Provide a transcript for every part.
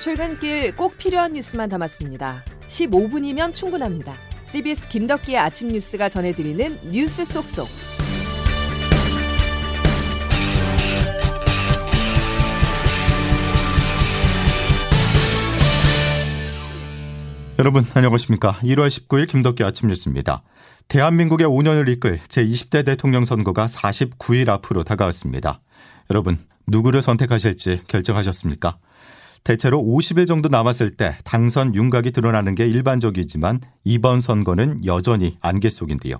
출근길 꼭 필요한 뉴스만 담았습니다. 15분이면 충분합니다. CBS 김덕기의 아침 뉴스가 전해드리는 뉴스 속속. 여러분 안녕하십니까. 1월 19일 김덕기 아침 뉴스입니다. 대한민국의 5년을 이끌 제20대 대통령 선거가 49일 앞으로 다가왔습니다. 여러분 누구를 선택하실지 결정하셨습니까? 대체로 50일 정도 남았을 때 당선 윤곽이 드러나는 게 일반적이지만 이번 선거는 여전히 안개 속인데요.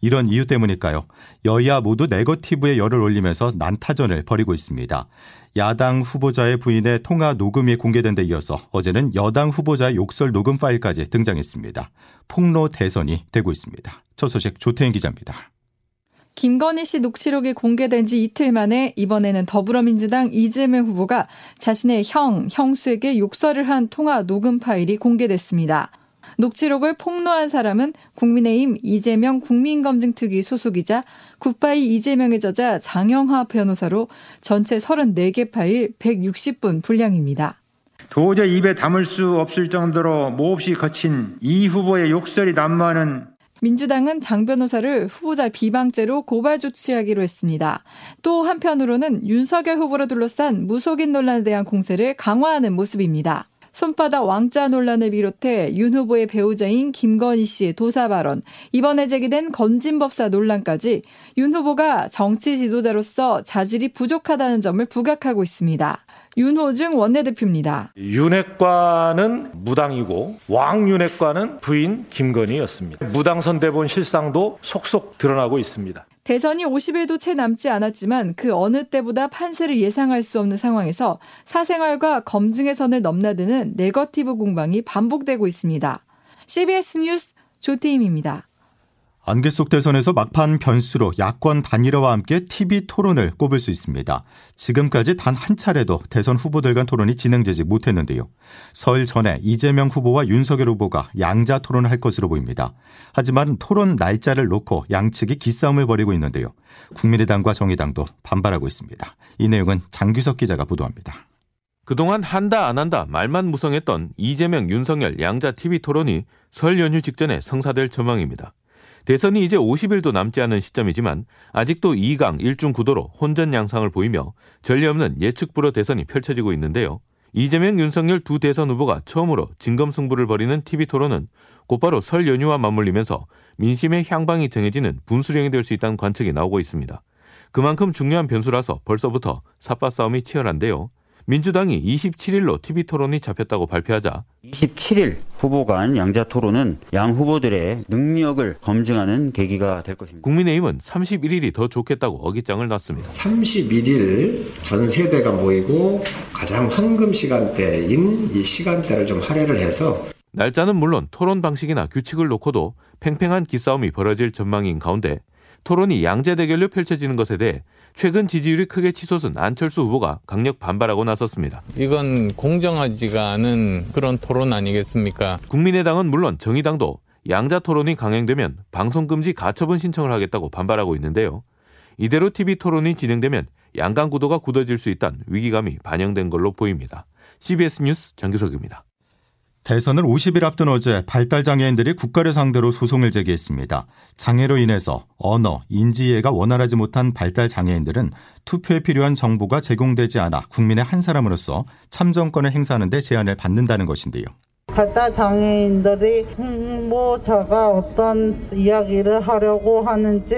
이런 이유 때문일까요? 여야 모두 네거티브에 열을 올리면서 난타전을 벌이고 있습니다. 야당 후보자의 부인의 통화 녹음이 공개된 데 이어서 어제는 여당 후보자의 욕설 녹음 파일까지 등장했습니다. 폭로 대선이 되고 있습니다. 첫 소식 조태인 기자입니다. 김건희 씨 녹취록이 공개된 지 이틀 만에 이번에는 더불어민주당 이재명 후보가 자신의 형, 형수에게 욕설을 한 통화 녹음 파일이 공개됐습니다. 녹취록을 폭로한 사람은 국민의힘 이재명 국민검증특위 소속이자 굿바이 이재명의 저자 장영하 변호사로 전체 34개 파일 160분 분량입니다. 도저히 입에 담을 수 없을 정도로 몹시 거친 이 후보의 욕설이 난무하는 민주당은 장 변호사를 후보자 비방죄로 고발 조치하기로 했습니다. 또 한편으로는 윤석열 후보로 둘러싼 무속인 논란에 대한 공세를 강화하는 모습입니다. 손바닥 왕자 논란을 비롯해 윤 후보의 배우자인 김건희 씨의 도사 발언, 이번에 제기된 건진법사 논란까지 윤 후보가 정치 지도자로서 자질이 부족하다는 점을 부각하고 있습니다. 윤호중 원내대표입니다. 윤핵과는 무당이고 왕윤핵과는 부인 김건희였습니다. 무당 선 대본 실상도 속속 드러나고 있습니다. 대선이 50일도 채 남지 않았지만 그 어느 때보다 판세를 예상할 수 없는 상황에서 사생활과 검증의 선을 넘나드는 네거티브 공방이 반복되고 있습니다. CBS 뉴스 조태임입니다. 안개 속 대선에서 막판 변수로 야권 단일화와 함께 TV 토론을 꼽을 수 있습니다. 지금까지 단 한 차례도 대선 후보들 간 토론이 진행되지 못했는데요. 설 전에 이재명 후보와 윤석열 후보가 양자 토론을 할 것으로 보입니다. 하지만 토론 날짜를 놓고 양측이 기싸움을 벌이고 있는데요. 국민의당과 정의당도 반발하고 있습니다. 이 내용은 장규석 기자가 보도합니다. 그동안 한다 안 한다 말만 무성했던 이재명 윤석열 양자 TV 토론이 설 연휴 직전에 성사될 전망입니다. 대선이 이제 50일도 남지 않은 시점이지만 아직도 2강 1중 구도로 혼전 양상을 보이며 전례 없는 예측 불허 대선이 펼쳐지고 있는데요. 이재명, 윤석열 두 대선 후보가 처음으로 진검승부를 벌이는 TV 토론은 곧바로 설 연휴와 맞물리면서 민심의 향방이 정해지는 분수령이 될 수 있다는 관측이 나오고 있습니다. 그만큼 중요한 변수라서 벌써부터 삿바 싸움이 치열한데요. 민주당이 27일로 TV 토론이 잡혔다고 발표하자 27일 후보 간 양자 토론은 양 후보들의 능력을 검증하는 계기가 될 것입니다. 국민의힘은 31일이 더 좋겠다고 어깃장을 놨습니다. 31일 전 세대가 모이고 가장 황금 시간대인 이 시간대를 좀 할애를 해서 날짜는 물론 토론 방식이나 규칙을 놓고도 팽팽한 기싸움이 벌어질 전망인 가운데 토론이 양자 대결로 펼쳐지는 것에 대해 최근 지지율이 크게 치솟은 안철수 후보가 강력 반발하고 나섰습니다. 이건 공정하지가 않은 그런 토론 아니겠습니까? 국민의당은 물론 정의당도 양자 토론이 강행되면 방송금지 가처분 신청을 하겠다고 반발하고 있는데요. 이대로 TV 토론이 진행되면 양강 구도가 굳어질 수 있다는 위기감이 반영된 걸로 보입니다. CBS 뉴스 장규석입니다. 대선을 50일 앞둔 어제 발달 장애인들이 국가를 상대로 소송을 제기했습니다. 장애로 인해서 언어, 인지 이해가 원활하지 못한 발달 장애인들은 투표에 필요한 정보가 제공되지 않아 국민의 한 사람으로서 참정권을 행사하는 데 제한을 받는다는 것인데요. 발달 장애인들이 홍보자가 어떤 이야기를 하려고 하는지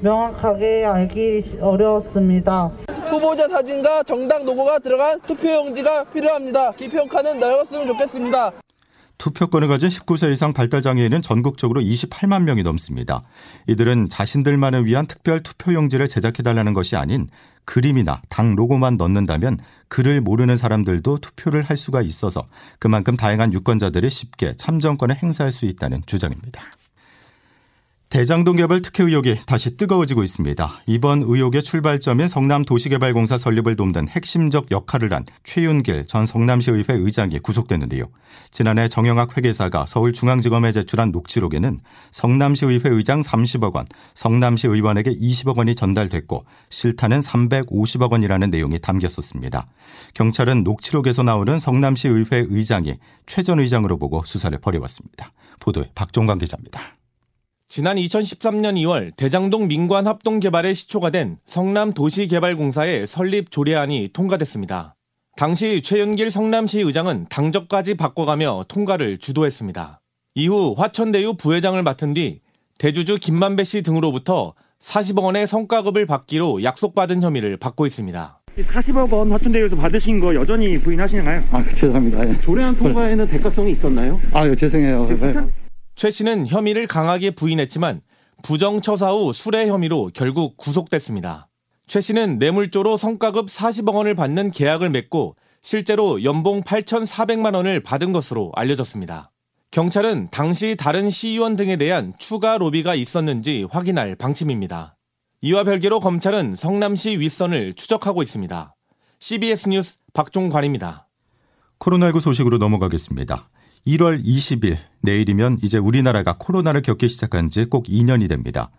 명확하게 알기 어려웠습니다. 후보자 사진과 정당 로고가 들어간 투표용지가 필요합니다. 기평카는 넓었으면 좋겠습니다. 투표권을 가진 19세 이상 발달장애인은 전국적으로 28만 명이 넘습니다. 이들은 자신들만을 위한 특별 투표용지를 제작해달라는 것이 아닌 그림이나 당 로고만 넣는다면 글을 모르는 사람들도 투표를 할 수가 있어서 그만큼 다양한 유권자들이 쉽게 참정권을 행사할 수 있다는 주장입니다. 대장동 개발 특혜 의혹이 다시 뜨거워지고 있습니다. 이번 의혹의 출발점인 성남 도시개발공사 설립을 돕는 핵심적 역할을 한 최윤길 전 성남시의회 의장이 구속됐는데요. 지난해 정영학 회계사가 서울중앙지검에 제출한 녹취록에는 성남시의회 의장 30억 원, 성남시 의원에게 20억 원이 전달됐고 실타는 350억 원이라는 내용이 담겼었습니다. 경찰은 녹취록에서 나오는 성남시의회 의장이 최 전 의장으로 보고 수사를 벌여왔습니다. 보도에 박종관 기자입니다. 지난 2013년 2월 대장동 민관 합동 개발의 시초가 된 성남 도시개발공사의 설립 조례안이 통과됐습니다. 당시 최윤길 성남시 의장은 당적까지 바꿔가며 통과를 주도했습니다. 이후 화천대유 부회장을 맡은 뒤 대주주 김만배 씨 등으로부터 40억 원의 성과급을 받기로 약속받은 혐의를 받고 있습니다. 40억 원 화천대유에서 받으신 거 여전히 부인하시나요? 아, 죄송합니다. 예. 조례안 통과에는 대가성이 있었나요? 아, 예, 죄송해요. 화천... 최 씨는 혐의를 강하게 부인했지만 부정처사 후 술해 혐의로 결국 구속됐습니다. 최 씨는 뇌물조로 성과급 40억 원을 받는 계약을 맺고 실제로 연봉 8,400만 원을 받은 것으로 알려졌습니다. 경찰은 당시 다른 시의원 등에 대한 추가 로비가 있었는지 확인할 방침입니다. 이와 별개로 검찰은 성남시 윗선을 추적하고 있습니다. CBS 뉴스 박종관입니다. 코로나19 소식으로 넘어가겠습니다. 1월 20일 내일이면 이제 우리나라가 코로나를 겪기 시작한 지 꼭 2년이 됩니다.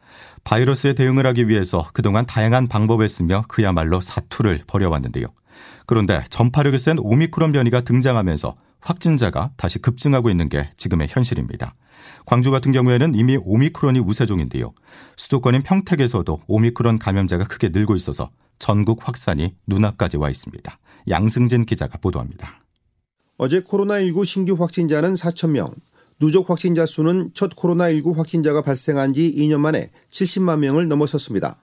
바이러스에 대응을 하기 위해서 그동안 다양한 방법을 쓰며 그야말로 사투를 벌여왔는데요. 그런데 전파력이 센 오미크론 변이가 등장하면서 확진자가 다시 급증하고 있는 게 지금의 현실입니다. 광주 같은 경우에는 이미 오미크론이 우세종인데요. 수도권인 평택에서도 오미크론 감염자가 크게 늘고 있어서 전국 확산이 눈앞까지 와 있습니다. 양승진 기자가 보도합니다. 어제 코로나19 신규 확진자는 4천명, 누적 확진자 수는 첫 코로나19 확진자가 발생한 지 2년 만에 70만 명을 넘어섰습니다.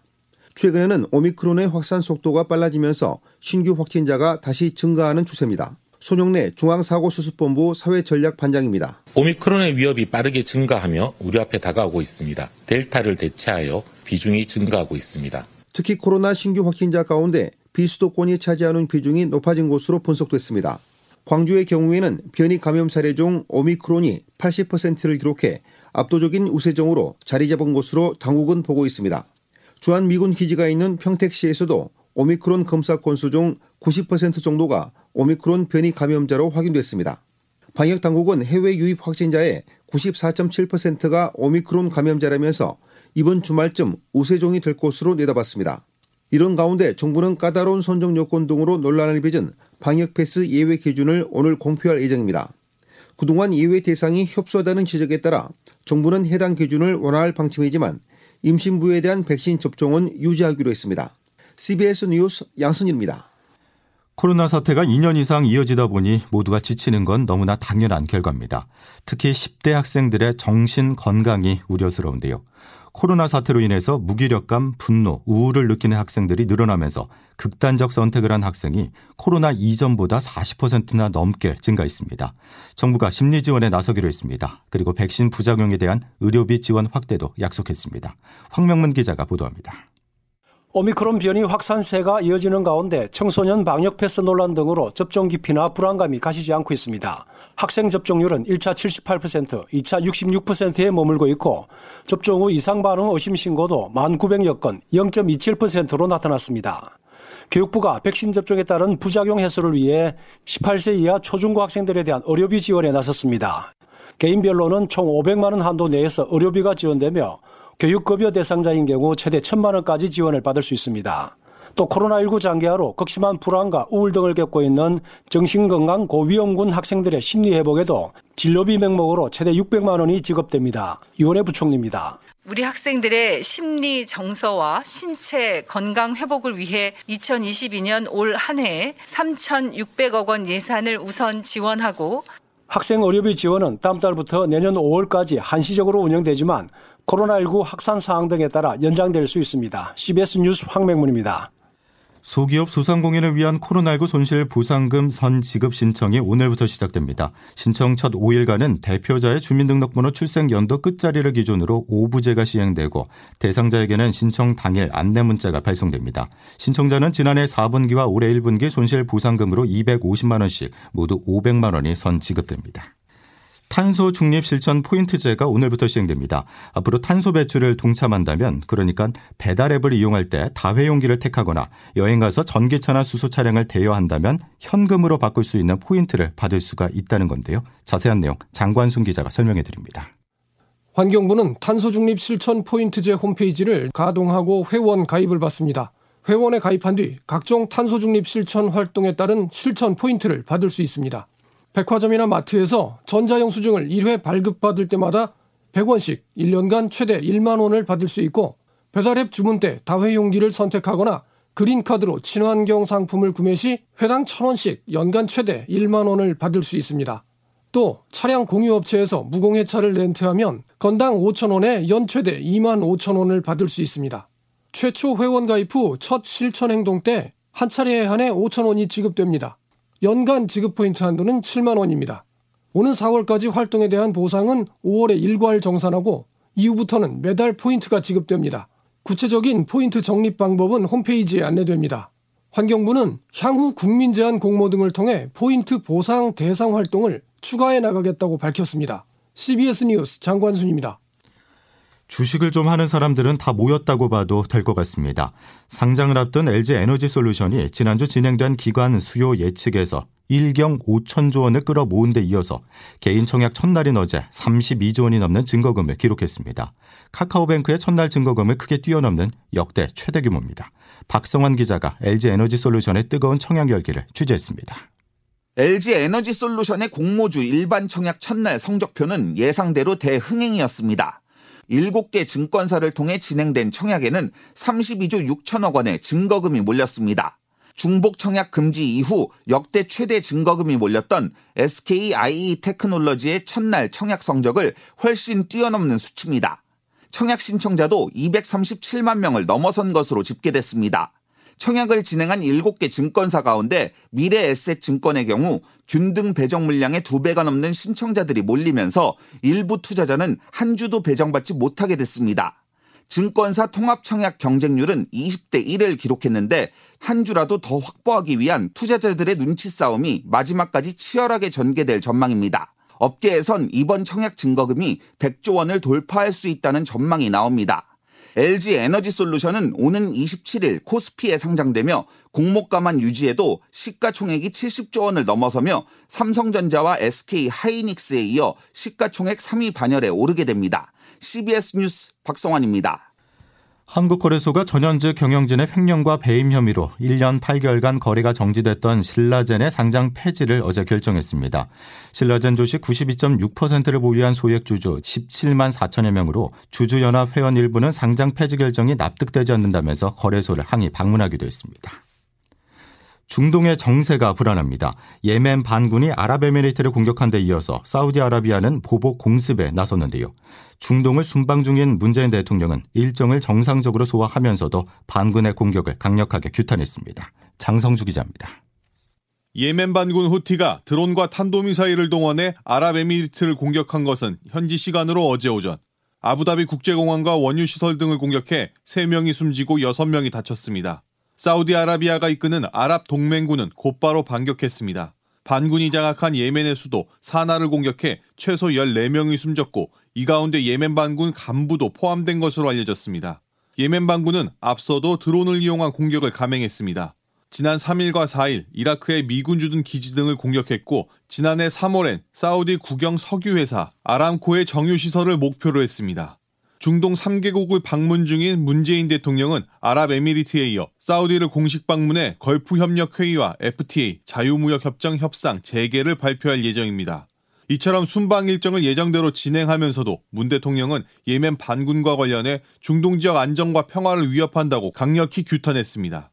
최근에는 오미크론의 확산 속도가 빨라지면서 신규 확진자가 다시 증가하는 추세입니다. 손영래 중앙사고수습본부 사회전략반장입니다. 오미크론의 위협이 빠르게 증가하며 우리 앞에 다가오고 있습니다. 델타를 대체하여 비중이 증가하고 있습니다. 특히 코로나 신규 확진자 가운데 비수도권이 차지하는 비중이 높아진 것으로 분석됐습니다. 광주의 경우에는 변이 감염 사례 중 오미크론이 80%를 기록해 압도적인 우세종으로 자리 잡은 것으로 당국은 보고 있습니다. 주한 미군 기지가 있는 평택시에서도 오미크론 검사 건수 중 90% 정도가 오미크론 변이 감염자로 확인됐습니다. 방역 당국은 해외 유입 확진자의 94.7%가 오미크론 감염자라면서 이번 주말쯤 우세종이 될 것으로 내다봤습니다. 이런 가운데 정부는 까다로운 선정 요건 등으로 논란을 빚은 방역 패스 예외 기준을 오늘 공표할 예정입니다. 그동안 예외 대상이 협소하다는 지적에 따라 정부는 해당 기준을 완화할 방침이지만 임신부에 대한 백신 접종은 유지하기로 했습니다. CBS 뉴스 양순일입니다. 코로나 사태가 2년 이상 이어지다 보니 모두가 지치는 건 너무나 당연한 결과입니다. 특히 10대 학생들의 정신 건강이 우려스러운데요. 코로나 사태로 인해서 무기력감, 분노, 우울을 느끼는 학생들이 늘어나면서 극단적 선택을 한 학생이 코로나 이전보다 40%나 넘게 증가했습니다. 정부가 심리 지원에 나서기로 했습니다. 그리고 백신 부작용에 대한 의료비 지원 확대도 약속했습니다. 황명문 기자가 보도합니다. 오미크론 변이 확산세가 이어지는 가운데 청소년 방역 패스 논란 등으로 접종 기피나 불안감이 가시지 않고 있습니다. 학생 접종률은 1차 78%, 2차 66%에 머물고 있고 접종 후 이상 반응 의심 신고도 1,900여 건, 0.27%로 나타났습니다. 교육부가 백신 접종에 따른 부작용 해소를 위해 18세 이하 초중고 학생들에 대한 의료비 지원에 나섰습니다. 개인별로는 총 500만 원 한도 내에서 의료비가 지원되며 교육급여 대상자인 경우 최대 1천만 원까지 지원을 받을 수 있습니다. 또 코로나19 장기화로 극심한 불안과 우울 등을 겪고 있는 정신건강 고위험군 학생들의 심리회복에도 진료비 명목으로 최대 600만 원이 지급됩니다. 유원회 부총리입니다. 우리 학생들의 심리 정서와 신체 건강 회복을 위해 2022년 올 한 해에 3,600억 원 예산을 우선 지원하고 학생 의료비 지원은 다음 달부터 내년 5월까지 한시적으로 운영되지만 코로나19 확산 사항 등에 따라 연장될 수 있습니다. CBS 뉴스 황맹문입니다. 소기업 소상공인을 위한 코로나19 손실 보상금 선 지급 신청이 오늘부터 시작됩니다. 신청 첫 5일간은 대표자의 주민등록번호 출생 연도 끝자리를 기준으로 5부제가 시행되고 대상자에게는 신청 당일 안내 문자가 발송됩니다. 신청자는 지난해 4분기와 올해 1분기 손실 보상금으로 250만 원씩 모두 500만 원이 선 지급됩니다. 탄소 중립 실천 포인트제가 오늘부터 시행됩니다. 앞으로 탄소 배출을 동참한다면 그러니까 배달 앱을 이용할 때 다회용기를 택하거나 여행 가서 전기차나 수소 차량을 대여한다면 현금으로 바꿀 수 있는 포인트를 받을 수가 있다는 건데요. 자세한 내용 장관순 기자가 설명해 드립니다. 환경부는 탄소 중립 실천 포인트제 홈페이지를 가동하고 회원 가입을 받습니다. 회원에 가입한 뒤 각종 탄소 중립 실천 활동에 따른 실천 포인트를 받을 수 있습니다. 백화점이나 마트에서 전자영수증을 1회 발급받을 때마다 100원씩 1년간 최대 1만 원을 받을 수 있고 배달앱 주문 때 다회용기를 선택하거나 그린카드로 친환경 상품을 구매 시 회당 1000원씩 연간 최대 1만 원을 받을 수 있습니다. 또 차량 공유업체에서 무공해차를 렌트하면 건당 5천원에 연 최대 2만 5천원을 받을 수 있습니다. 최초 회원 가입 후 첫 실천 행동 때 한 차례에 한해 5천원이 지급됩니다. 연간 지급 포인트 한도는 7만 원입니다. 오는 4월까지 활동에 대한 보상은 5월에 일괄 정산하고 이후부터는 매달 포인트가 지급됩니다. 구체적인 포인트 적립 방법은 홈페이지에 안내됩니다. 환경부는 향후 국민 제안 공모 등을 통해 포인트 보상 대상 활동을 추가해 나가겠다고 밝혔습니다. CBS 뉴스 장관순입니다. 주식을 좀 하는 사람들은 다 모였다고 봐도 될 것 같습니다. 상장을 앞둔 LG 에너지 솔루션이 지난주 진행된 기관 수요 예측에서 1경 5천조 원을 끌어모은 데 이어서 개인 청약 첫날인 어제 32조 원이 넘는 증거금을 기록했습니다. 카카오뱅크의 첫날 증거금을 크게 뛰어넘는 역대 최대 규모입니다. 박성환 기자가 LG 에너지 솔루션의 뜨거운 청약 열기를 취재했습니다. LG 에너지 솔루션의 공모주 일반 청약 첫날 성적표는 예상대로 대흥행이었습니다. 7개 증권사를 통해 진행된 청약에는 32조 6천억 원의 증거금이 몰렸습니다. 중복 청약 금지 이후 역대 최대 증거금이 몰렸던 SKIE 테크놀로지의 첫날 청약 성적을 훨씬 뛰어넘는 수치입니다. 청약 신청자도 237만 명을 넘어선 것으로 집계됐습니다. 청약을 진행한 7개 증권사 가운데 미래에셋 증권의 경우 균등 배정 물량의 2배가 넘는 신청자들이 몰리면서 일부 투자자는 한 주도 배정받지 못하게 됐습니다. 증권사 통합 청약 경쟁률은 20대 1을 기록했는데 한 주라도 더 확보하기 위한 투자자들의 눈치 싸움이 마지막까지 치열하게 전개될 전망입니다. 업계에선 이번 청약 증거금이 100조 원을 돌파할 수 있다는 전망이 나옵니다. LG 에너지 솔루션은 오는 27일 코스피에 상장되며 공모가만 유지해도 시가총액이 70조 원을 넘어서며 삼성전자와 SK 하이닉스에 이어 시가총액 3위 반열에 오르게 됩니다. CBS 뉴스 박성환입니다. 한국거래소가 전현직 경영진의 횡령과 배임 혐의로 1년 8개월간 거래가 정지됐던 신라젠의 상장 폐지를 어제 결정했습니다. 신라젠 주식 92.6%를 보유한 소액 주주 17만 4천여 명으로 주주연합 회원 일부는 상장 폐지 결정이 납득되지 않는다면서 거래소를 항의 방문하기도 했습니다. 중동의 정세가 불안합니다. 예멘 반군이 아랍에미리트를 공격한 데 이어서 사우디아라비아는 보복 공습에 나섰는데요. 중동을 순방 중인 문재인 대통령은 일정을 정상적으로 소화하면서도 반군의 공격을 강력하게 규탄했습니다. 장성주 기자입니다. 예멘 반군 후티가 드론과 탄도미사일을 동원해 아랍에미리트를 공격한 것은 현지 시간으로 어제 오전 아부다비 국제공항과 원유시설 등을 공격해 3명이 숨지고 6명이 다쳤습니다. 사우디아라비아가 이끄는 아랍 동맹군은 곧바로 반격했습니다. 반군이 장악한 예멘의 수도 사나를 공격해 최소 14명이 숨졌고 이 가운데 예멘 반군 간부도 포함된 것으로 알려졌습니다. 예멘 반군은 앞서도 드론을 이용한 공격을 감행했습니다. 지난 3일과 4일 이라크의 미군 주둔 기지 등을 공격했고 지난해 3월엔 사우디 국영 석유회사 아람코의 정유시설을 목표로 했습니다. 중동 3개국을 방문 중인 문재인 대통령은 아랍에미리트에 이어 사우디를 공식 방문해 걸프 협력 회의와 FTA 자유무역 협정 협상 재개를 발표할 예정입니다. 이처럼 순방 일정을 예정대로 진행하면서도 문 대통령은 예멘 반군과 관련해 중동 지역 안정과 평화를 위협한다고 강력히 규탄했습니다.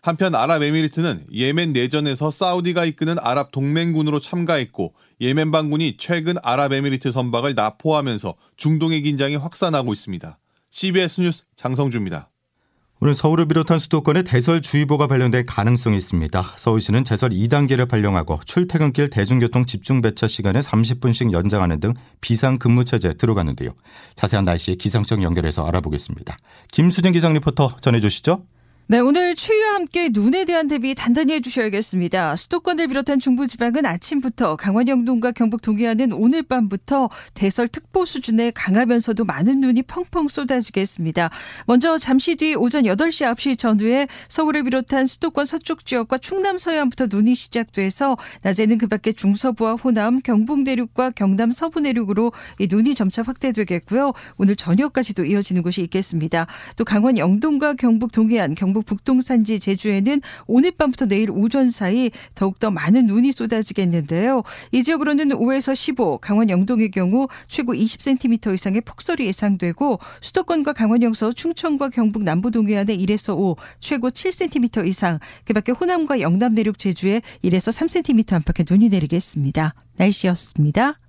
한편 아랍에미리트는 예멘 내전에서 사우디가 이끄는 아랍 동맹군으로 참가했고 예멘 반군이 최근 아랍에미리트 선박을 나포하면서 중동의 긴장이 확산하고 있습니다. CBS 뉴스 장성주입니다. 오늘 서울을 비롯한 수도권에 대설주의보가 발령될 가능성이 있습니다. 서울시는 제설 2단계를 발령하고 출퇴근길 대중교통 집중 배차 시간을 30분씩 연장하는 등 비상근무체제에 들어갔는데요. 자세한 날씨 기상청 연결해서 알아보겠습니다. 김수진 기상 리포터 전해주시죠. 네, 오늘 추위와 함께 눈에 대한 대비 단단히 해주셔야겠습니다. 수도권을 비롯한 중부지방은 아침부터 강원 영동과 경북 동해안은 오늘 밤부터 대설특보 수준의 강하면서도 많은 눈이 펑펑 쏟아지겠습니다. 먼저 잠시 뒤 오전 8시 9시 전후에 서울을 비롯한 수도권 서쪽 지역과 충남 서해안부터 눈이 시작돼서 낮에는 그밖에 중서부와 호남, 경북 내륙과 경남 서부 내륙으로 이 눈이 점차 확대되겠고요. 오늘 저녁까지도 이어지는 곳이 있겠습니다. 또 강원 영동과 경북 동해안, 경북 북동 산지 제주에는 오늘 밤부터 내일 오전 사이 더욱더 많은 눈이 쏟아지겠는데요. 이 지역으로는 5에서 15, 강원 영동의 경우 최고 20cm 이상의 폭설이 예상되고 수도권과 강원 영서, 충청과 경북 남부 동해안에 1에서 5, 최고 7cm 이상, 그밖에 호남과 영남 내륙 제주에 1에서 3cm 안팎의 눈이 내리겠습니다. 날씨였습니다.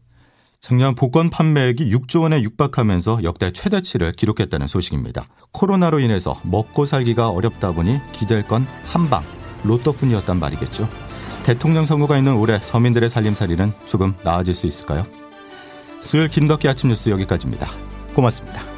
작년 복권 판매액이 6조 원에 육박하면서 역대 최대치를 기록했다는 소식입니다. 코로나로 인해서 먹고 살기가 어렵다 보니 기댈 건 한방, 로또뿐이었단 말이겠죠. 대통령 선거가 있는 올해 서민들의 살림살이는 조금 나아질 수 있을까요? 수요일 김덕기 아침 뉴스 여기까지입니다. 고맙습니다.